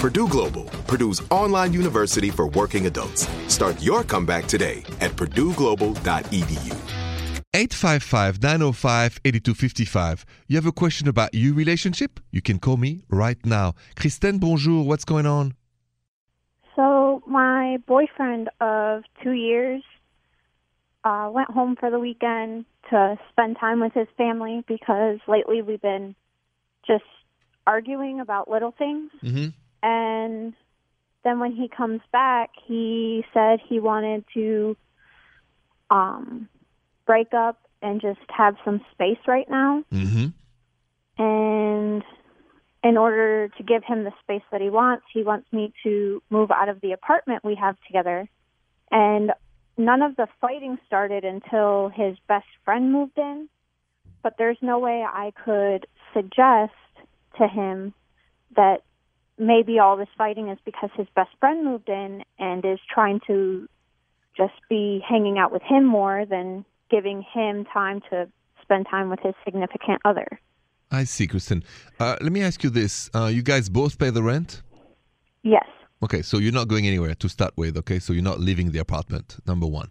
Purdue Global, Purdue's online university for working adults. Start your comeback today at purdueglobal.edu. 855-905-8255. You have a question about your relationship? You can call me right now. Christine, bonjour. What's going on? So my boyfriend of two years uh, went home for the weekend to spend time with his family because lately we've been just arguing about little things. Mm-hmm. And then when he comes back, he said he wanted to um, break up and just have some space right now. Mm-hmm. And in order to give him the space that he wants, he wants me to move out of the apartment we have together. And none of the fighting started until his best friend moved in. But there's no way I could suggest to him that maybe all this fighting is because his best friend moved in and is trying to just be hanging out with him more than giving him time to spend time with his significant other. I see, Kristen. Uh, let me ask you this. Uh, you guys both pay the rent? Yes. Okay, so you're not going anywhere to start with, okay? So you're not leaving the apartment, number one.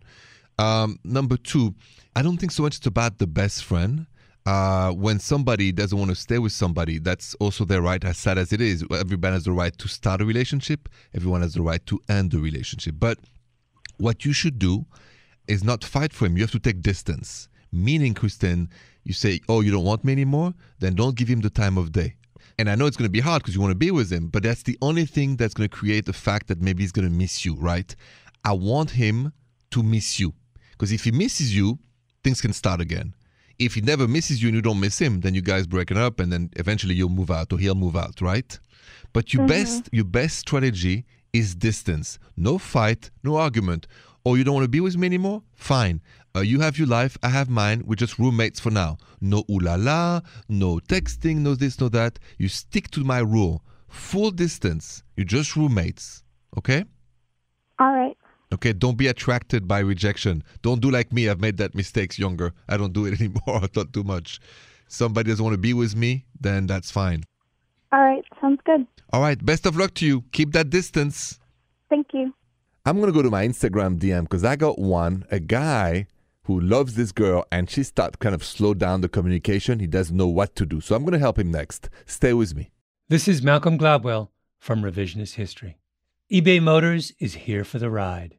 Um, number two, I don't think so much it's about the best friend. Uh, when somebody doesn't want to stay with somebody, that's also their right, as sad as it is. Everyone has the right to start a relationship, everyone has the right to end the relationship. But what you should do is not fight for him. You have to take distance. Meaning, Kristen, you say, Oh, you don't want me anymore? Then don't give him the time of day. And I know it's going to be hard because you want to be with him, but that's the only thing that's going to create the fact that maybe he's going to miss you, right? I want him to miss you. Because if he misses you, things can start again. If he never misses you and you don't miss him, then you guys breaking up and then eventually you'll move out or he'll move out, right? But your best your best strategy is distance. No fight, no argument. Or you don't want to be with me anymore? Fine. Uh, you have your life, I have mine. We're just roommates for now. No ooh la la, no texting, no this, no that. You stick to my rule. Full distance. You're just roommates. Okay? All right. Okay, don't be attracted by rejection. Don't do like me. I've made that mistakes younger. I don't do it anymore. I thought too much. Somebody doesn't want to be with me, then that's fine. All right. Sounds good. All right, best of luck to you. Keep that distance. Thank you. I'm going to go to my Instagram DM because I got one, a guy who loves this girl and she start kind of slow down the communication. He doesn't know what to do. So I'm going to help him next. Stay with me. This is Malcolm Gladwell from Revisionist History. eBay Motors is here for the ride.